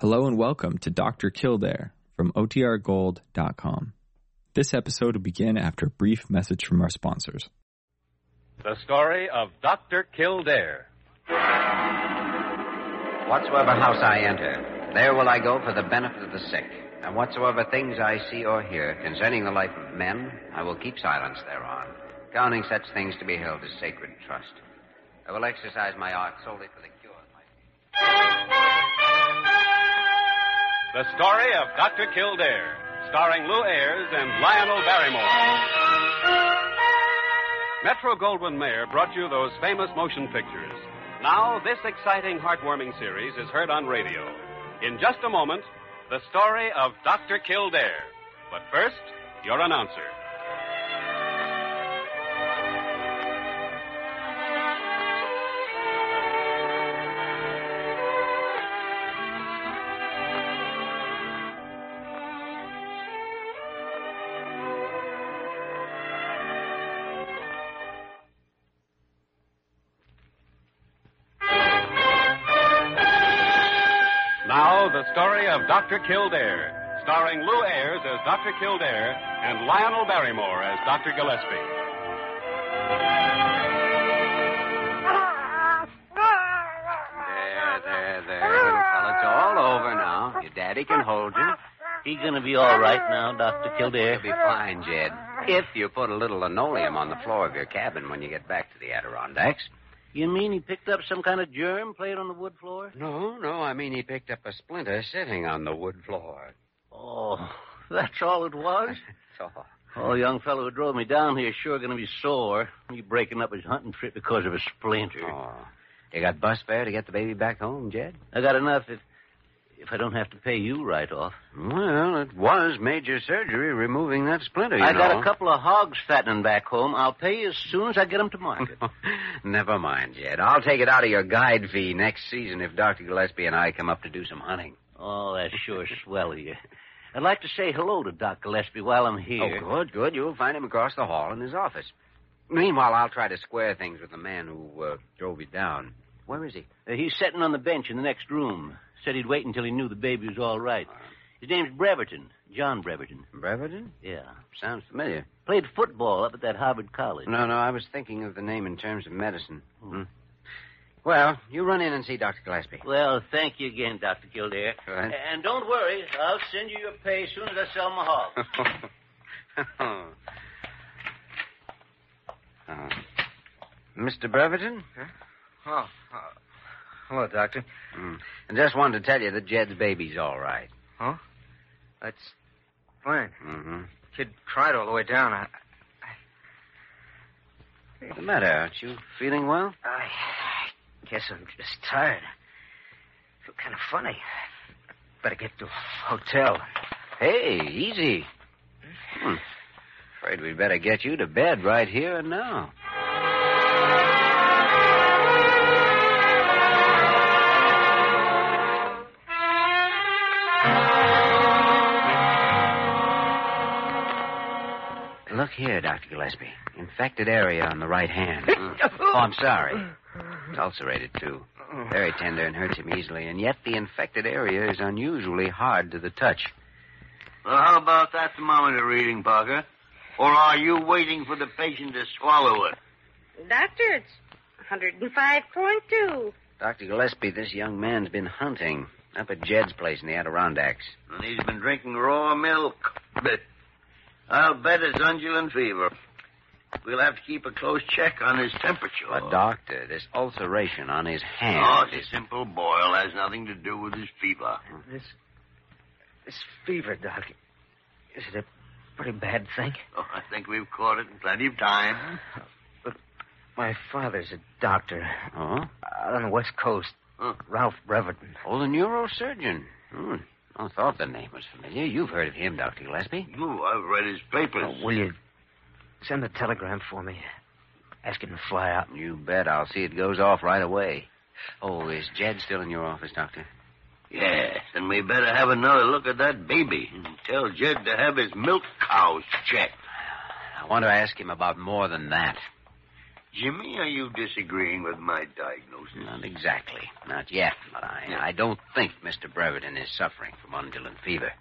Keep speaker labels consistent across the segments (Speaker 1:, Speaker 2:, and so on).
Speaker 1: Hello and welcome to Dr. Kildare from OTRGold.com. This episode will begin after a brief message from our sponsors.
Speaker 2: The story of Dr. Kildare.
Speaker 3: Whatsoever house I enter, there will I go for the benefit of the sick. And whatsoever things I see or hear concerning the life of men, I will keep silence thereon, counting such things to be held as sacred trust. I will exercise my art solely for the cure of my
Speaker 2: The story of Dr. Kildare, starring Lew Ayres and Lionel Barrymore. Metro Goldwyn Mayer brought you those famous motion pictures. Now, this exciting, heartwarming series is heard on radio. In just a moment, the story of Dr. Kildare. But first, your announcer. Story of Dr. Kildare, starring Lew Ayres as Dr. Kildare and Lionel Barrymore as Dr. Gillespie.
Speaker 3: There, there, there, little fella. It's all over now. Your daddy can hold you.
Speaker 4: He gonna be all right now, Dr. Kildare?
Speaker 3: You'll be fine, Jed. If you put a little linoleum on the floor of your cabin when you get back to the Adirondacks.
Speaker 4: You mean he picked up some kind of germ playing on the wood floor?
Speaker 3: No, no, I mean he picked up a splinter sitting on the wood floor.
Speaker 4: Oh, that's all it was?
Speaker 3: So,
Speaker 4: Oh, young fellow who drove me down here sure gonna be sore. He breaking up his hunting trip because of a splinter.
Speaker 3: oh. You got bus fare to get the baby back home, Jed?
Speaker 4: I got enough if if I don't have to pay you right off.
Speaker 3: Well, it was major surgery removing that splinter, you
Speaker 4: I got a couple of hogs fattening back home. I'll pay you as soon as I get 'em to market.
Speaker 3: Never mind, Jed. I'll take it out of your guide fee next season if Dr. Gillespie and I come up to do some hunting.
Speaker 4: oh, that's sure swell of you. I'd like to say hello to Doc Gillespie while I'm here.
Speaker 3: Oh, good, good. You'll find him across the hall in his office. Meanwhile, I'll try to square things with the man who uh, drove you down. Where is he?
Speaker 4: Uh, he's sitting on the bench in the next room. Said he'd wait until he knew the baby was all right. His name's Breverton. John Breverton.
Speaker 3: Breverton?
Speaker 4: Yeah.
Speaker 3: Sounds familiar.
Speaker 4: Played football up at that Harvard College.
Speaker 3: No, no, I was thinking of the name in terms of medicine. Hmm. Well, you run in and see Dr. Gillespie.
Speaker 4: Well, thank you again, Dr. Kildare.
Speaker 3: All right.
Speaker 4: And don't worry, I'll send you your pay as soon as I sell my hog.
Speaker 3: Uh, Mr. Breverton?
Speaker 5: Oh, uh, hello, Doctor.
Speaker 3: Mm. I just wanted to tell you that Jed's baby's all right. Huh?
Speaker 5: That's fine.
Speaker 3: Mm-hmm.
Speaker 5: Kid cried all the way down. I,
Speaker 3: What's the matter? Aren't you feeling well?
Speaker 5: I guess I'm just tired. feel kind of funny. Better get to a hotel.
Speaker 3: Hey, easy. Hmm. Afraid we'd better get you to bed right here and now. Look here, Dr. Gillespie. Infected area on the right hand. oh, I'm sorry. It's ulcerated, too. Very tender and hurts him easily, and yet the infected area is unusually hard to the touch.
Speaker 4: Well, how about that thermometer reading, Parker? Or are you waiting for the patient to swallow it?
Speaker 6: Doctor, it's 105.2.
Speaker 3: Dr. Gillespie, this young man's been hunting up at Jed's place in the Adirondacks.
Speaker 4: And he's been drinking raw milk. But I'll bet it's undulant fever. We'll have to keep a close check on his temperature.
Speaker 3: But, Doctor, this ulceration on his hand.
Speaker 4: Oh, it's a simple boil. Has nothing to do with his fever.
Speaker 5: This, this fever, Doc. Is it a pretty bad thing?
Speaker 4: Oh, I think we've caught it in plenty of time.
Speaker 5: But my father's a doctor
Speaker 3: Oh?
Speaker 5: out on the West Coast.
Speaker 4: Huh.
Speaker 5: Ralph Breverton.
Speaker 3: Oh, the neurosurgeon. Hmm. I thought the name was familiar. You've heard of him, Dr. Gillespie.
Speaker 4: Oh, I've read his papers.
Speaker 5: Oh, will you send a telegram for me? Ask him to fly out.
Speaker 3: You bet. I'll see it goes off right away. Oh, is Jed still in your office, Doctor?
Speaker 4: Yes, and we better have another look at that baby and tell Jed to have his milk cows checked.
Speaker 3: I want to ask him about more than that.
Speaker 4: Jimmy, are you disagreeing with my diagnosis?
Speaker 3: Not exactly. Not yet, but I, I don't think Mr. Breverton is suffering from undulant fever.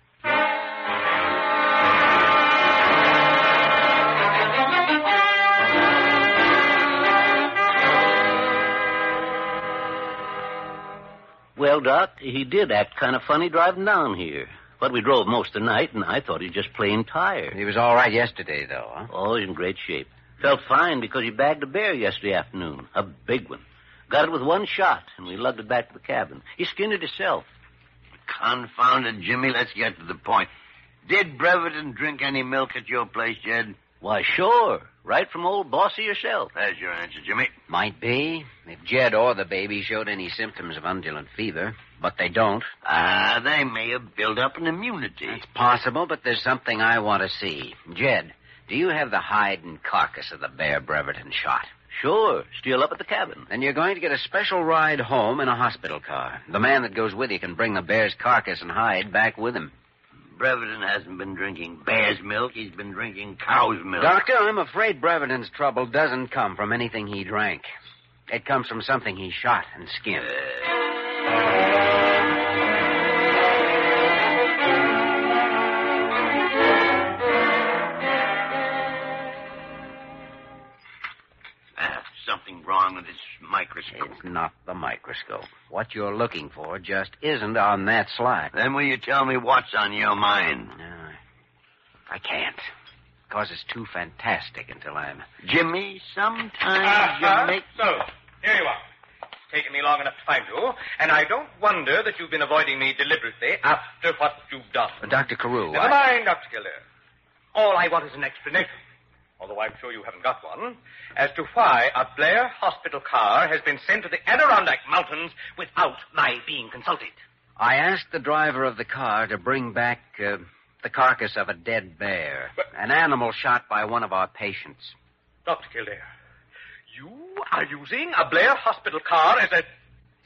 Speaker 7: Well, Doc, he did act kind of funny driving down here. But we drove most of the night, and I thought he was just plain tired.
Speaker 3: He was all right yesterday, though, huh?
Speaker 7: Oh, he's in great shape. Felt fine because he bagged a bear yesterday afternoon. A big one. Got it with one shot, and we lugged it back to the cabin. He skinned it himself.
Speaker 4: Confounded Jimmy, let's get to the point. Did Breverton drink any milk at your place, Jed?
Speaker 7: Why, sure. Right from old Bossy yourself.
Speaker 4: There's your answer, Jimmy.
Speaker 3: Might be. If Jed or the baby showed any symptoms of undulant fever, but they don't.
Speaker 4: Ah, they may have built up an immunity.
Speaker 3: It's possible, but there's something I want to see. Jed, do you have the hide and carcass of the bear Breverton shot?
Speaker 7: Sure. Still up at the cabin.
Speaker 3: Then you're going to get a special ride home in a hospital car. The man that goes with you can bring the bear's carcass and hide back with him.
Speaker 4: Breverton hasn't been drinking bear's milk. He's been drinking cow's milk.
Speaker 3: Doctor, I'm afraid Breverton's trouble doesn't come from anything he drank. It comes from something he shot and skinned.
Speaker 4: Ah,
Speaker 3: It's not the microscope. What you're looking for just isn't on that slide.
Speaker 4: Then will you tell me what's on your mind?
Speaker 3: No, I can't. Because it's too fantastic until I'm.
Speaker 4: Jimmy, sometimes
Speaker 8: Uh-huh.
Speaker 4: you make...
Speaker 8: So, here you are. It's taken me long enough to find you, and I don't wonder that you've been avoiding me deliberately after what you've done.
Speaker 3: Uh, Dr. Carew,
Speaker 8: Never
Speaker 3: I-
Speaker 8: mind, Dr. Kildare. All I want is an explanation, although I'm sure you haven't got one, as to why a Blair hospital car has been sent to the Adirondack Mountains without my being consulted.
Speaker 3: I asked the driver of the car to bring back uh, the carcass of a dead bear, an animal shot by one of our patients.
Speaker 8: Dr. Kildare, you are using a Blair hospital car as a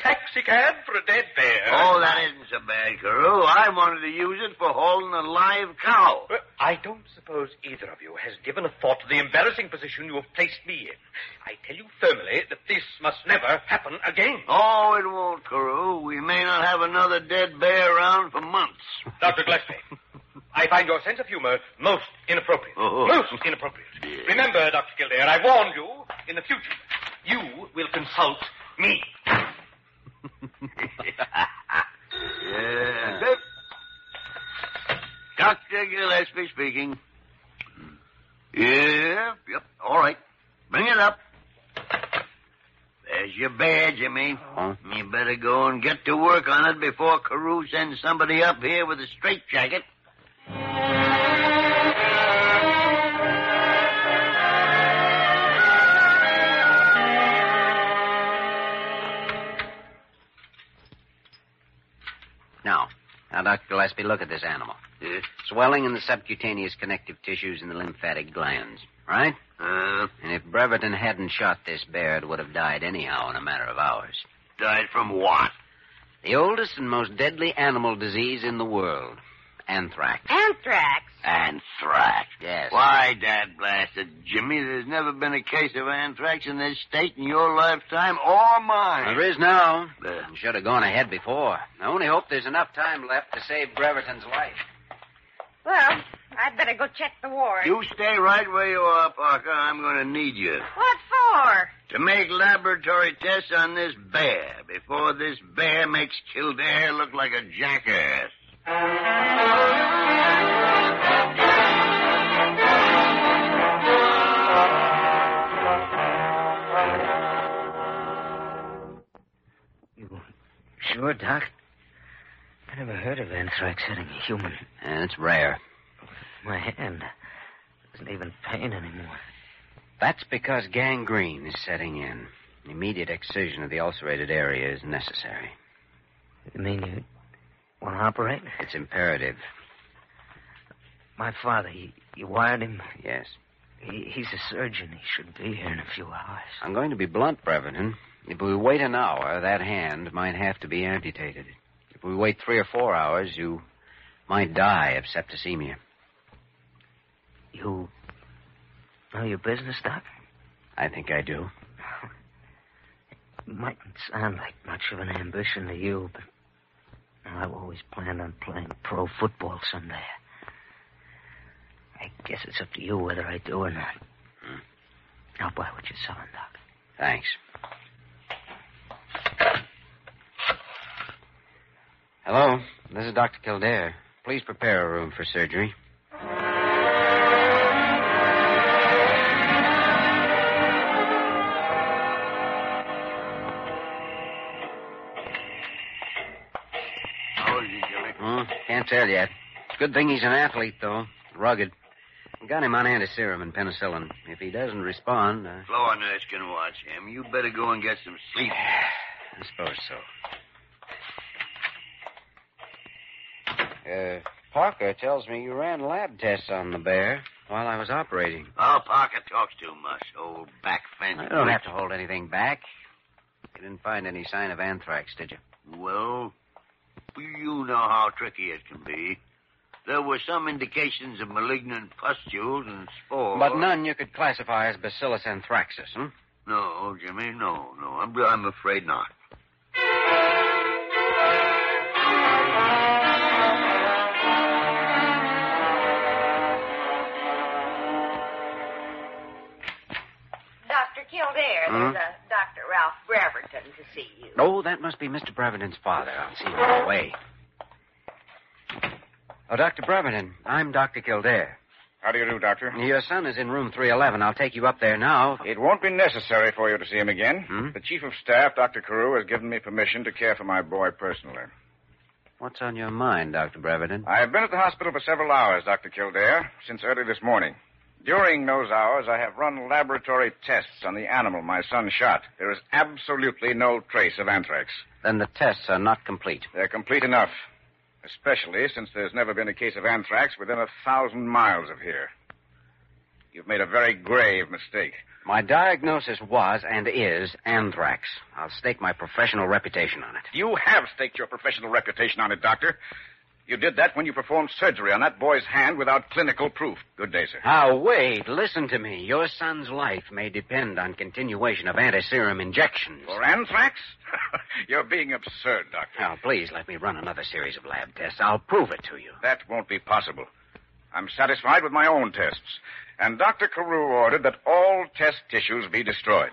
Speaker 8: taxi cab for a dead bear.
Speaker 4: Oh, that isn't so bad, Carew. I wanted to use it for hauling a live cow.
Speaker 8: Well, I don't suppose either of you has given a thought to the embarrassing position you have placed me in. I tell you firmly that this must never happen again.
Speaker 4: Oh, it won't, Carew. We may not have another dead bear around for months.
Speaker 8: Dr. Gillespie, I find your sense of humor most inappropriate.
Speaker 4: Oh.
Speaker 8: Most inappropriate. Remember, Dr. Kildare, I warned you, in the future, you will consult me.
Speaker 4: Yeah. Dr. Gillespie uh, speaking. Yeah, yep, all right. Bring it up. There's your bear, Jimmy.
Speaker 3: Oh.
Speaker 4: You better go and get to work on it before Carew sends somebody up here with a straitjacket.
Speaker 3: Now, Dr. Gillespie, look at this animal.
Speaker 4: Yeah.
Speaker 3: Swelling in the subcutaneous connective tissues and the lymphatic glands, right?
Speaker 4: Uh,
Speaker 3: And if Breverton hadn't shot this bear, it would have died anyhow in a matter of hours.
Speaker 4: died from what?
Speaker 3: The oldest and most deadly animal disease in the world, anthrax.
Speaker 6: Anthrax.
Speaker 4: Anthrax.
Speaker 3: Yes.
Speaker 4: Why, Dad blasted Jimmy, there's never been a case of anthrax in this state in your lifetime or mine.
Speaker 3: There is now.
Speaker 4: Uh,
Speaker 3: Should have gone ahead before. I only hope there's enough time left to save Breverton's life.
Speaker 6: Well, I'd better go check the ward.
Speaker 4: You stay right where you are, Parker. I'm going to need you.
Speaker 6: What for?
Speaker 4: To make laboratory tests on this bear before this bear makes Kildare look like a jackass.
Speaker 5: Sure, Doc. I never heard of anthrax hitting a human.
Speaker 3: And it's rare.
Speaker 5: My hand doesn't even pain anymore.
Speaker 3: That's because gangrene is setting in. Immediate excision of the ulcerated area is necessary.
Speaker 5: You mean you want to operate?
Speaker 3: It's imperative.
Speaker 5: My father, he, you wired him.
Speaker 3: Yes.
Speaker 5: He, he's a surgeon. He should be here in a few hours.
Speaker 3: I'm going to be blunt, Breverton. If we wait an hour, that hand might have to be amputated. If we wait three or four hours, you might die of septicemia.
Speaker 5: You know your business, Doc?
Speaker 3: I think I do.
Speaker 5: It mightn't sound like much of an ambition to you, but Oh, I've always planned on playing pro football someday. I guess it's up to you whether I do or not. I'll buy what you're selling, Doc.
Speaker 3: Thanks. Hello, this is Dr. Kildare. Please prepare a room for surgery. Tell yet. Good thing he's an athlete, though. Rugged. Got him on antiserum and penicillin. If he doesn't respond, uh,
Speaker 4: Floor nurse can watch him. You better go and get some sleep.
Speaker 3: I suppose so. Uh, Parker tells me you ran lab tests on the bear while I was operating.
Speaker 4: Oh, Parker talks too much. Old back fence.
Speaker 3: I don't have to hold anything back. You didn't find any sign of anthrax, did you?
Speaker 4: Well, you know how tricky it can be. There were some indications of malignant pustules and spores.
Speaker 3: But none you could classify as Bacillus anthracis, hmm?
Speaker 4: No, Jimmy, no, no. I'm, I'm afraid not.
Speaker 6: Dr. Kildare,
Speaker 3: Hmm?
Speaker 6: there's a Dr. Ralph Breverton to see you.
Speaker 3: Oh, that must be Mr. Breverton's father. I'll see him on the way. Oh, Dr. Breverton, I'm Dr. Kildare.
Speaker 9: How do you do, Doctor?
Speaker 3: Your son is in room 311. I'll take you up there now.
Speaker 9: It won't be necessary for you to see him again.
Speaker 3: Hmm?
Speaker 9: The Chief of Staff, Dr. Carew, has given me permission to care for my boy personally.
Speaker 3: What's on your mind, Dr. Breverton?
Speaker 9: I have been at the hospital for several hours, Dr. Kildare, since early this morning. During those hours, I have run laboratory tests on the animal my son shot. There is absolutely no trace of anthrax.
Speaker 3: Then the tests are not complete.
Speaker 9: They're complete enough, especially since there's never been a case of anthrax within a thousand miles of here. You've made a very grave mistake.
Speaker 3: My diagnosis was and is anthrax. I'll stake my professional reputation on it.
Speaker 9: You have staked your professional reputation on it, Doctor. You did that when you performed surgery on that boy's hand without clinical proof. Good day, sir.
Speaker 3: Now, wait. Listen to me. Your son's life may depend on continuation of antiserum injections.
Speaker 9: For anthrax? You're being absurd, Doctor.
Speaker 3: Now, please let me run another series of lab tests. I'll prove it to you.
Speaker 9: That won't be possible. I'm satisfied with my own tests. And Dr. Carew ordered that all test tissues be destroyed.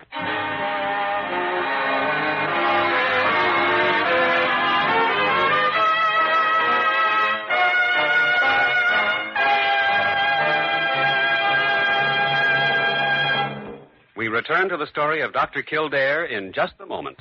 Speaker 2: Return to the story of Dr. Kildare in just a moment.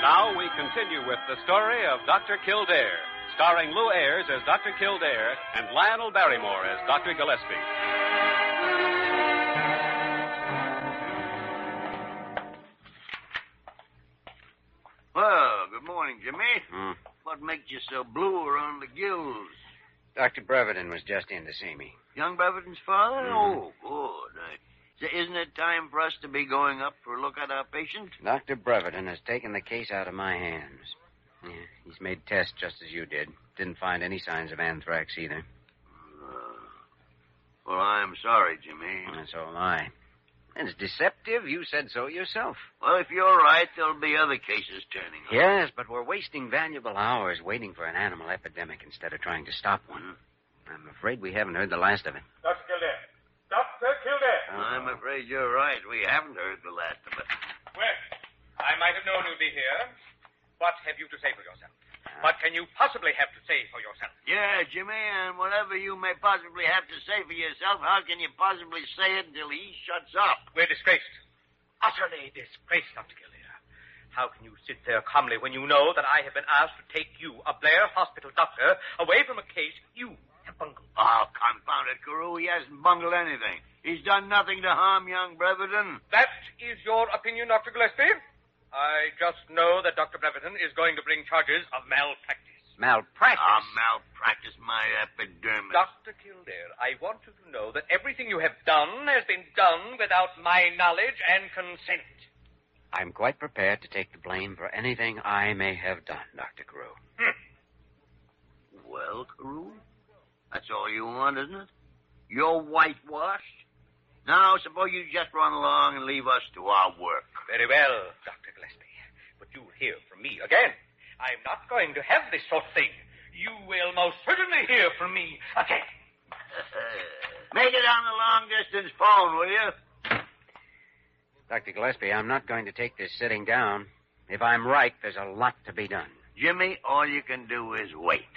Speaker 2: Now we continue with the story of Dr. Kildare, starring Lew Ayres as Dr. Kildare and Lionel Barrymore as Dr. Gillespie.
Speaker 4: Well, good morning, Jimmy.
Speaker 3: Hmm.
Speaker 4: What makes you so blue around the gills?
Speaker 3: Dr. Breverton was just in to see me.
Speaker 4: Young Breverton's father?
Speaker 3: Mhm.
Speaker 4: Oh, good. I- So Isn't it time for us to be going up for a look at our patient?
Speaker 3: Dr. Breverton has taken the case out of my hands. Yeah, he's made tests just as you did. Didn't find any signs of anthrax either.
Speaker 4: Uh, well, I'm sorry, Jimmy.
Speaker 3: And so am I. And It's deceptive. You said so yourself.
Speaker 4: Well, if you're right, there'll be other cases turning up.
Speaker 3: Yes, but we're wasting valuable hours waiting for an animal epidemic instead of trying to stop one. I'm afraid we haven't heard the last of it.
Speaker 10: Dr.
Speaker 4: I'm afraid you're right. We haven't heard the last of it.
Speaker 8: Well, I might have known you'd be here. What have you to say for yourself? Uh. What can you possibly have to say for yourself?
Speaker 4: Yeah, Jimmy, and whatever you may possibly have to say for yourself, how can you possibly say it until he shuts up?
Speaker 8: We're disgraced. Utterly disgraced, Dr. Kildare. How can you sit there calmly when you know that I have been asked to take you, a Blair Hospital doctor, away from a case you bungled.
Speaker 4: Oh, confound it, Carew. He hasn't bungled anything. He's done nothing to harm young Breverton.
Speaker 8: That is your opinion, Dr. Gillespie? I just know that Dr. Breverton is going to bring charges of malpractice.
Speaker 3: Malpractice.
Speaker 4: Ah, malpractice my epidermis.
Speaker 8: Dr. Kildare, I want you to know that everything you have done has been done without my knowledge and consent.
Speaker 3: I'm quite prepared to take the blame for anything I may have done, Dr. Carew.
Speaker 4: Well, Carew, that's all you want, isn't it? You're whitewashed. Now, suppose you just run along and leave us to our work.
Speaker 8: Very well, Dr. Gillespie. But you'll hear from me again. I'm not going to have this sort of thing. You will most certainly hear from me again.
Speaker 4: Make it on the long distance phone, will you?
Speaker 3: Dr. Gillespie, I'm not going to take this sitting down. If I'm right, there's a lot to be done.
Speaker 4: Jimmy, all you can do is wait.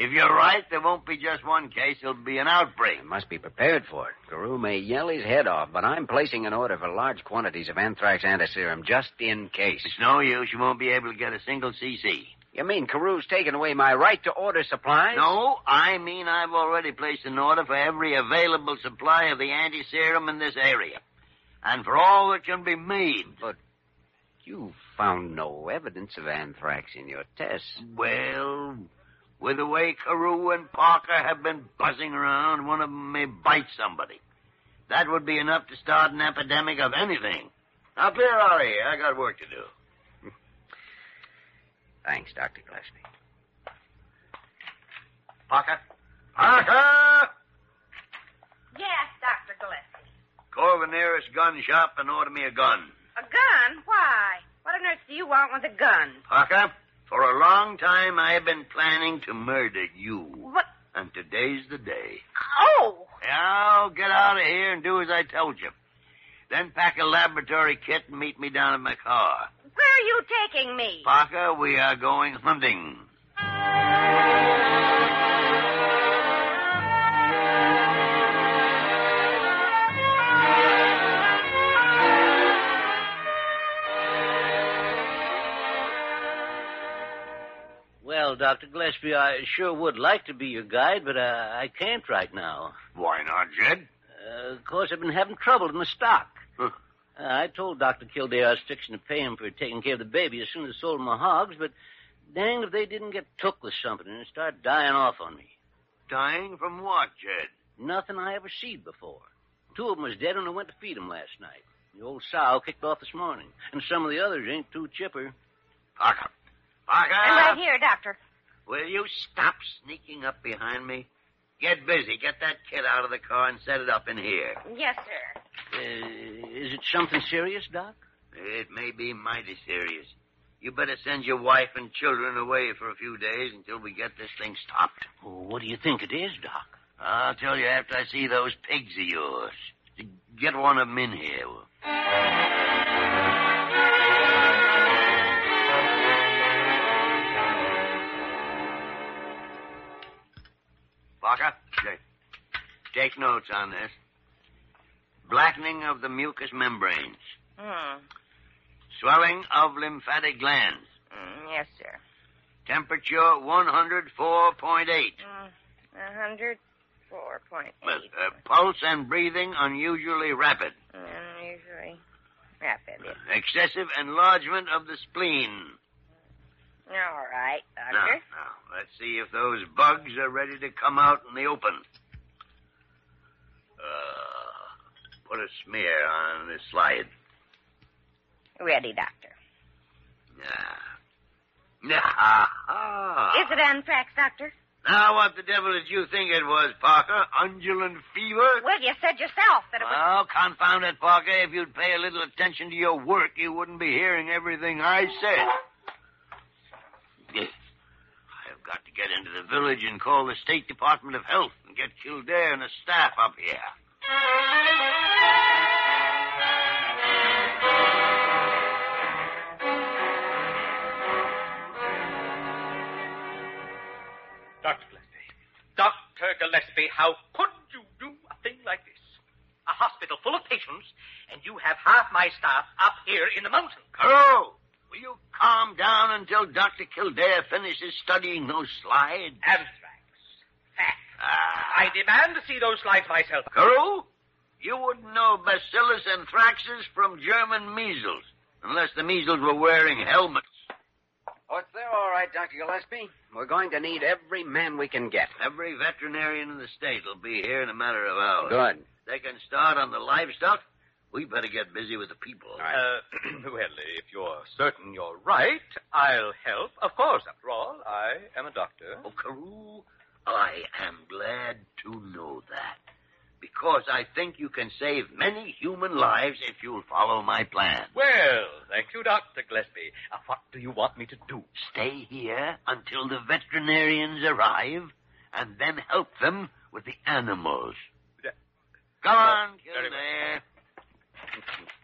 Speaker 4: If you're right, there won't be just one case, there'll be an outbreak.
Speaker 3: I must be prepared for it. Carew may yell his head off, but I'm placing an order for large quantities of anthrax antiserum just in case.
Speaker 4: It's no use. You won't be able to get a single CC.
Speaker 3: You mean Carew's taken away my right to order supplies?
Speaker 4: No, I mean I've already placed an order for every available supply of the anti-serum in this area. And for all that can be made.
Speaker 3: But you found no evidence of anthrax in your tests.
Speaker 4: Well, with the way Carew and Parker have been buzzing around, one of them may bite somebody. That would be enough to start an epidemic of anything. Now clear out of here. I got work to do.
Speaker 3: Thanks, Dr. Gillespie.
Speaker 4: Parker? Parker!
Speaker 6: Yes, Dr. Gillespie.
Speaker 4: Call the nearest gun shop and order me a gun.
Speaker 6: A gun? Why? What on earth do you want with a gun?
Speaker 4: Parker, for a long time I have been planning to murder you.
Speaker 6: What?
Speaker 4: And today's the day.
Speaker 6: Oh!
Speaker 4: Now, get out of here and do as I told you. Then pack a laboratory kit and meet me down at my car.
Speaker 6: Where are you taking me?
Speaker 4: Parker, we are going hunting.
Speaker 7: Well, Dr. Gillespie, I sure would like to be your guide, but uh, I can't right now.
Speaker 4: Why not, Jed?
Speaker 7: Uh, of course, I've been having trouble in the stock.
Speaker 4: Huh.
Speaker 7: Uh, I told Dr. Kildare I was fixing to pay him for taking care of the baby as soon as I sold my hogs, but danged if they didn't get took with something and start dying off on me.
Speaker 4: Dying from what, Jed?
Speaker 7: Nothing I ever seed before. Two of them was dead when I went to feed 'em last night. The old sow kicked off this morning, and some of the others ain't too chipper.
Speaker 4: Parker. Parker!
Speaker 6: I'm right here, Doctor.
Speaker 4: Will you stop sneaking up behind me? Get busy. Get that kid out of the car and set it up in here.
Speaker 6: Yes, sir.
Speaker 7: Uh, is it something serious, Doc?
Speaker 4: It may be mighty serious. You better send your wife and children away for a few days until we get this thing stopped.
Speaker 7: Oh, what do you think it is, Doc?
Speaker 4: I'll tell you after I see those pigs of yours. Get one of them in here. Take notes on this. Blackening of the mucous membranes.
Speaker 6: Hmm.
Speaker 4: Swelling of lymphatic glands.
Speaker 6: Mm, yes, sir.
Speaker 4: Temperature 104.8.
Speaker 6: Mm, 104.8.
Speaker 4: Uh, uh, pulse and breathing unusually rapid.
Speaker 6: Unusually rapid. Yes.
Speaker 4: Excessive enlargement of the spleen.
Speaker 6: All right,
Speaker 4: Now,
Speaker 6: Doctor.
Speaker 4: now, let's see if those bugs are ready to come out in the open. Uh, put a smear on this slide.
Speaker 6: Ready, Doctor.
Speaker 4: Yeah.
Speaker 6: Is it anthrax, Doctor?
Speaker 4: Now, what the devil did you think it was, Parker? Undulant fever?
Speaker 6: Well, you said yourself that it was.
Speaker 4: Oh, confound it, Parker. If you'd pay a little attention to your work, you wouldn't be hearing everything I said. I've got to get into the village and call the State Department of Health and get Kildare and the staff up here.
Speaker 8: Dr. Gillespie. Dr. Gillespie, how could you do a thing like this? A hospital full of patients, and you have half my staff up here in the mountains.
Speaker 4: Carew, will you calm down until Dr. Kildare finishes studying those slides?
Speaker 8: Anthrax, fat, ah. I demand to see those slides myself.
Speaker 4: Carew, you wouldn't know bacillus anthraxis from German measles, unless the measles were wearing helmets.
Speaker 3: Oh, it's there all right, Dr. Gillespie. We're going to need every man we can get.
Speaker 4: Every veterinarian in the state will be here in a matter of hours.
Speaker 3: Good.
Speaker 4: They can start on the livestock. We better get busy with the people.
Speaker 8: Uh, well, if you're certain you're right, I'll help. Of course, after all, I am a doctor.
Speaker 4: Oh, Carew, I am glad to know that. Because I think you can save many human lives if you'll follow my plan.
Speaker 8: Well, thank you, Dr. Gillespie. Uh, what do you want me to do?
Speaker 4: Stay here until the veterinarians arrive, and then help them with the animals. Come on,
Speaker 8: very
Speaker 4: Kildare.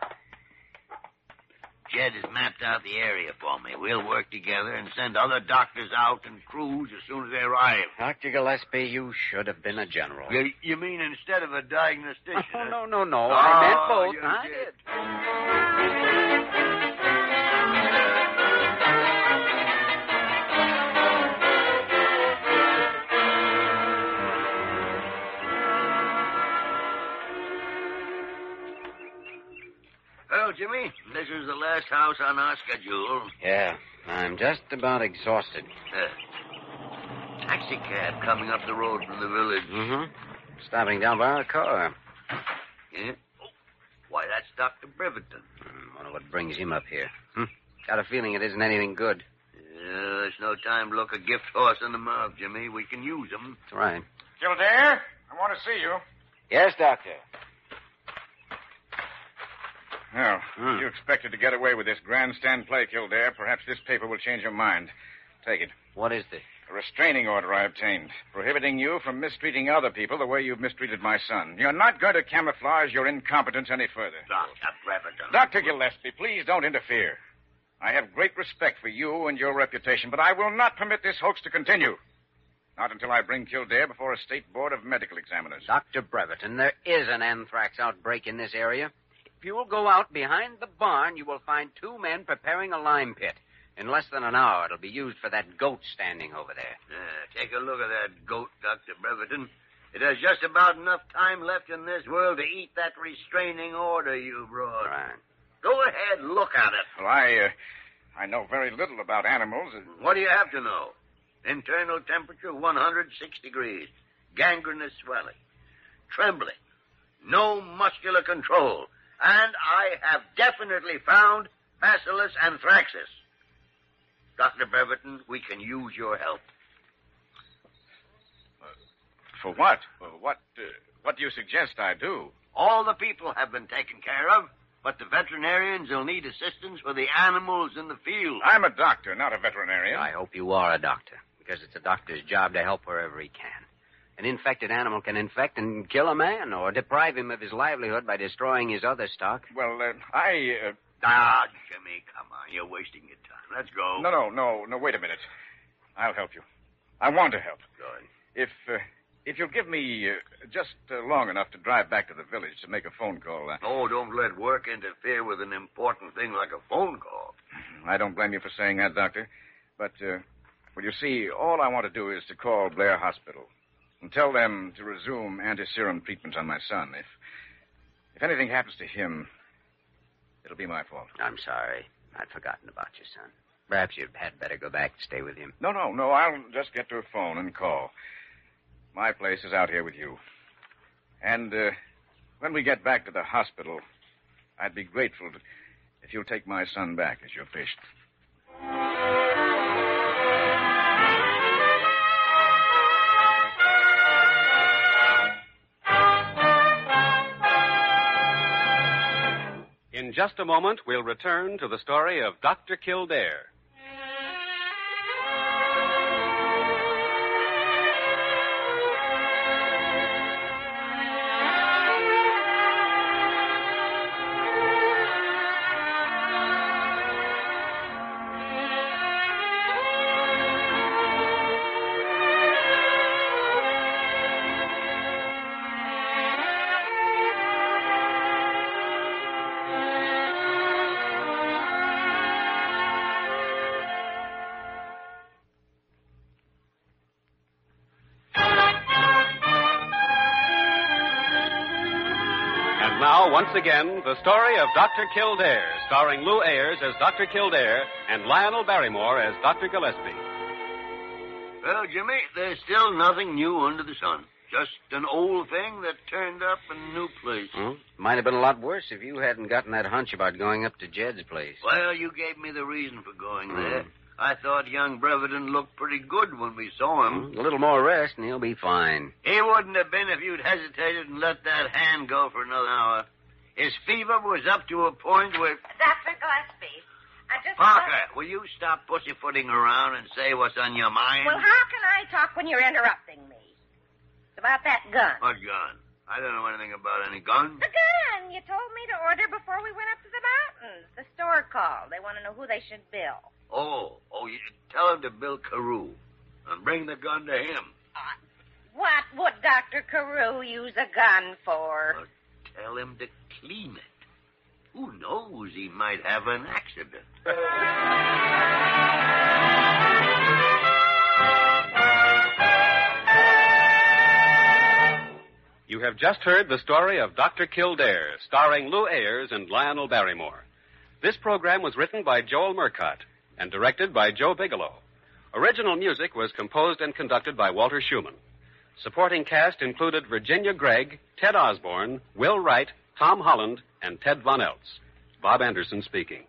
Speaker 4: Jed has mapped out the area for me. We'll work together and send other doctors out and crews as soon as they arrive.
Speaker 3: Dr. Gillespie, you should have been a general.
Speaker 4: You, you mean instead of a diagnostician?
Speaker 3: Oh,
Speaker 4: huh?
Speaker 3: no, no, no.
Speaker 4: Oh,
Speaker 3: I meant both. I
Speaker 4: did.
Speaker 3: did.
Speaker 4: Jimmy, this is the last house on our schedule.
Speaker 3: Yeah, I'm just about exhausted.
Speaker 4: Uh, taxi cab coming up the road from the village.
Speaker 3: Mm-hmm. Stopping down by our car.
Speaker 4: Yeah? Oh, why, that's Dr. Breverton.
Speaker 3: Hmm, wonder what brings him up here. Hmm. Got a feeling it isn't anything good.
Speaker 4: Yeah, there's no time to look a gift horse in the mouth, Jimmy. We can use them.
Speaker 3: That's right.
Speaker 9: Kildare, I want to see you.
Speaker 3: Yes, Doctor.
Speaker 9: Well,
Speaker 3: Hmm.
Speaker 9: you expected to get away with this grandstand play, Kildare. Perhaps this paper will change your mind. Take it.
Speaker 3: What is this?
Speaker 9: A restraining order I obtained, prohibiting you from mistreating other people the way you've mistreated my son. You're not going to camouflage your incompetence any further.
Speaker 4: Dr. Breverton.
Speaker 9: Dr. Gillespie, please don't interfere. I have great respect for you and your reputation, but I will not permit this hoax to continue. Not until I bring Kildare before a state board of medical examiners.
Speaker 3: Dr. Breverton, there is an anthrax outbreak in this area. If you will go out behind the barn, you will find two men preparing a lime pit. In less than an hour, it'll be used for that goat standing over there.
Speaker 4: Yeah, take a look at that goat, Dr. Breverton. It has just about enough time left in this world to eat that restraining order you brought.
Speaker 3: Right.
Speaker 4: Go ahead, look at it.
Speaker 9: Well, I, uh, I know very little about animals.
Speaker 4: What do you have to know? Internal temperature 106 degrees. Gangrenous swelling. Trembling. No muscular control. And I have definitely found Bacillus anthraxis. Dr. Breverton, we can use your help.
Speaker 9: For what? Well, what, uh, what do you suggest I do?
Speaker 4: All the people have been taken care of, but the veterinarians will need assistance for the animals in the field.
Speaker 9: I'm a doctor, not a veterinarian.
Speaker 3: I hope you are a doctor, because it's a doctor's job to help wherever he can. An infected animal can infect and kill a man, or deprive him of his livelihood by destroying his other stock.
Speaker 9: Well, uh, I. Uh,
Speaker 4: Ah, Jimmy, come on. You're wasting your time. Let's go.
Speaker 9: no, no, no, no. Wait a minute. I'll help you. I want to help.
Speaker 4: Good.
Speaker 9: If uh, if you'll give me uh, just uh, long enough to drive back to the village to make a phone call, uh,
Speaker 4: Oh, don't let work interfere with an important thing like a phone call.
Speaker 9: I don't blame you for saying that, Doctor. But, uh, well, you see, all I want to do is to call Blair Hospital and tell them to resume anti-serum treatment on my son. If if anything happens to him, it'll be my fault.
Speaker 3: I'm sorry. I'd forgotten about your son. Perhaps you'd had better go back and stay with him.
Speaker 9: No, no, no. I'll just get to a phone and call. My place is out here with you. And uh, when we get back to the hospital, I'd be grateful to, if you'll take my son back as your patient.
Speaker 2: Just a moment, we'll return to the story of Dr. Kildare. Once again, the story of Dr. Kildare, starring Lew Ayres as Dr. Kildare and Lionel Barrymore as Dr. Gillespie.
Speaker 4: Well, Jimmy, there's still nothing new under the sun. Just an old thing that turned up in a new place.
Speaker 3: Hmm? Might have been a lot worse if you hadn't gotten that hunch about going up to Jed's place.
Speaker 4: Well, you gave me the reason for going
Speaker 3: Hmm.
Speaker 4: there. I thought young Breverton looked pretty good when we saw him.
Speaker 3: Hmm, A little more rest and he'll be fine.
Speaker 4: He wouldn't have been if you'd hesitated and let that hand go for another hour. His fever was up to a point where.
Speaker 6: Dr. Gillespie, I just...
Speaker 4: Parker, will you stop pussyfooting around and say what's on your mind?
Speaker 6: Well, how can I talk when you're interrupting me? It's about that gun.
Speaker 4: What gun? I don't know anything about any gun.
Speaker 6: The gun you told me to order before we went up to the mountains. The store called. They want to know who they should bill.
Speaker 4: Oh, oh, you tell him to bill Carew and bring the gun to him.
Speaker 6: Uh, what would Dr. Carew use a gun for?
Speaker 4: Tell him to clean it. Who knows? He might have an accident.
Speaker 2: You have just heard the story of Dr. Kildare, starring Lew Ayres and Lionel Barrymore. This program was written by Joel Murcott and directed by Joe Bigelow. Original music was composed and conducted by Walter Schumann. Supporting cast included Virginia Gregg, Ted Osborne, Will Wright, Tom Holland, and Ted Von Eltz. Bob Anderson speaking.